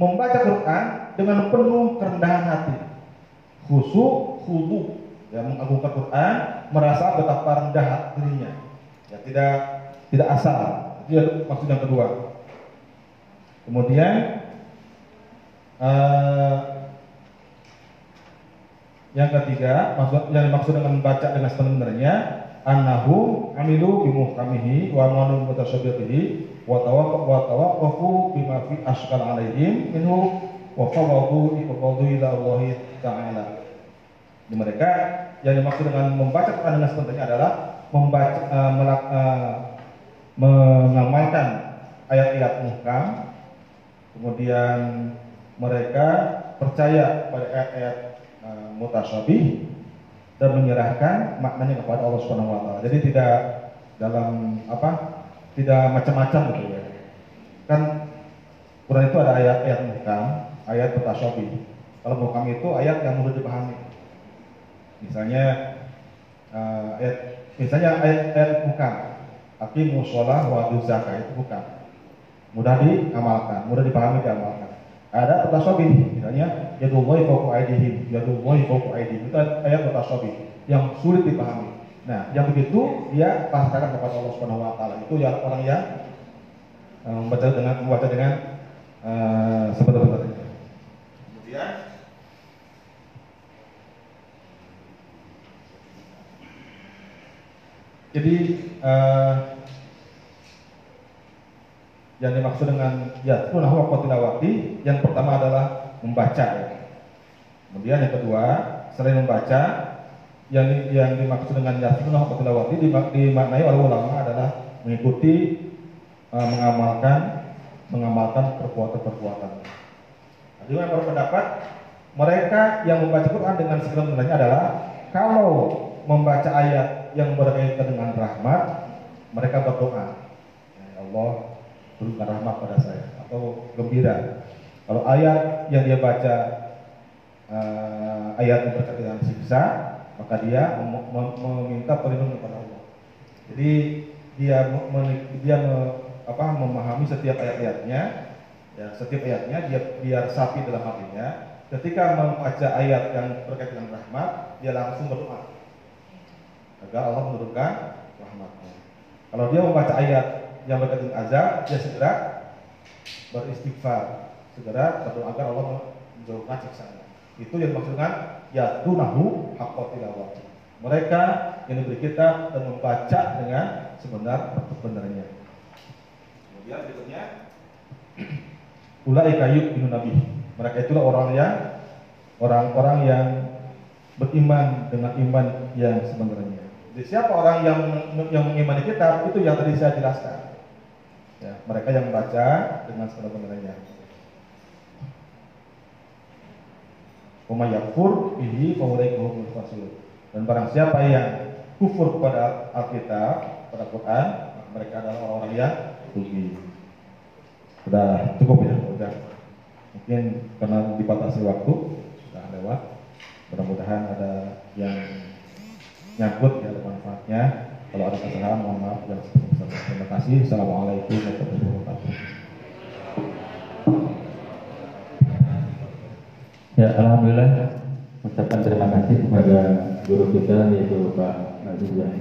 Membaca Quran dengan penuh kerendahan hati. Khusyuk, khudu, ya mengagungkan Quran, merasa betapa rendah dirinya. Ya, tidak tidak asal. Itu maksud yang kedua. Kemudian uh, yang ketiga, maksud yang dimaksud dengan membaca dengan sebenarnya annahu amilu bimuhkamihi wa manu mutasyabihihi wa tawaqqafu bima fi ashkal alaihim minhu wa fawadu ifawadu ila Allah ta'ala. Di mereka yang dimaksud dengan membaca Quran dengan sebenarnya adalah membaca uh, melak, uh, mengamalkan ayat-ayat muhkam kemudian mereka percaya pada ayat-ayat uh, mutasyabih dan menyerahkan maknanya kepada Allah Subhanahu wa taala. Jadi tidak dalam apa? Tidak macam-macam gitu ya. Kan Quran itu ada ayat-ayat muhkam, ayat mutasyabih. Kalau muhkam itu ayat yang mudah dipahami. Misalnya uh, ayat misalnya ayat-ayat muhkam Aqimu sholah wa zakat itu bukan. Mudah diamalkan, mudah dipahami diamalkan. Ada mutasabih, misalnya yadullahi fawqa aydihim, yadullahi fawqa aydihim. Itu ayat mutasabih yang sulit dipahami. Nah, yang begitu dia pasrahkan kepada Allah Subhanahu wa taala. Itu yang orang yang uh, membaca dengan membaca dengan uh, sebenarnya. Kemudian Jadi uh, yang dimaksud dengan ya tunahu wa tilawati yang pertama adalah membaca. Kemudian yang kedua, selain membaca yang yang dimaksud dengan yasinah wa tilawati dimaknai oleh ulama adalah mengikuti uh, mengamalkan mengamalkan perbuatan-perbuatan. Ada yang berpendapat mereka yang membaca Quran dengan sebenarnya adalah kalau membaca ayat yang berkaitan dengan rahmat, mereka berdoa, ya Allah berikan rahmat pada saya atau gembira. Kalau ayat yang dia baca uh, ayat yang berkaitan dengan siksa, maka dia mem mem meminta perlindungan kepada Allah. Jadi dia dia me apa, memahami setiap ayat-ayatnya, ya setiap ayatnya dia biar sapi dalam hatinya. Ketika membaca ayat yang berkaitan dengan rahmat, dia langsung berdoa agar Allah menurunkan rahmatnya. Kalau dia membaca ayat yang berkaitan azab, dia segera beristighfar, segera berdoa agar Allah menurunkan siksanya. Itu yang dimaksudkan ya tunahu haqqo tilawati. Mereka yang diberi kitab dan membaca dengan sebenar sebenarnya. kemudian berikutnya Ulai kayu binu nabi. Mereka itulah orang yang orang-orang yang beriman dengan iman yang sebenarnya. Jadi siapa orang yang yang mengimani kitab itu yang tadi saya jelaskan. Ya, mereka yang membaca dengan sebenarnya. Uma yakfur bihi faulaika fasil. Dan barang siapa yang kufur kepada Alkitab, pada Quran, mereka adalah orang-orang yang rugi. Sudah cukup ya, sudah. Mungkin karena dibatasi waktu sudah lewat. Mudah-mudahan ada yang nyangkut ya manfaatnya. Kalau ada kesalahan mohon maaf sebesar Terima kasih. Assalamualaikum warahmatullahi wabarakatuh. Ya, alhamdulillah ucapkan terima kasih kepada guru kita yaitu Pak Nazir Jani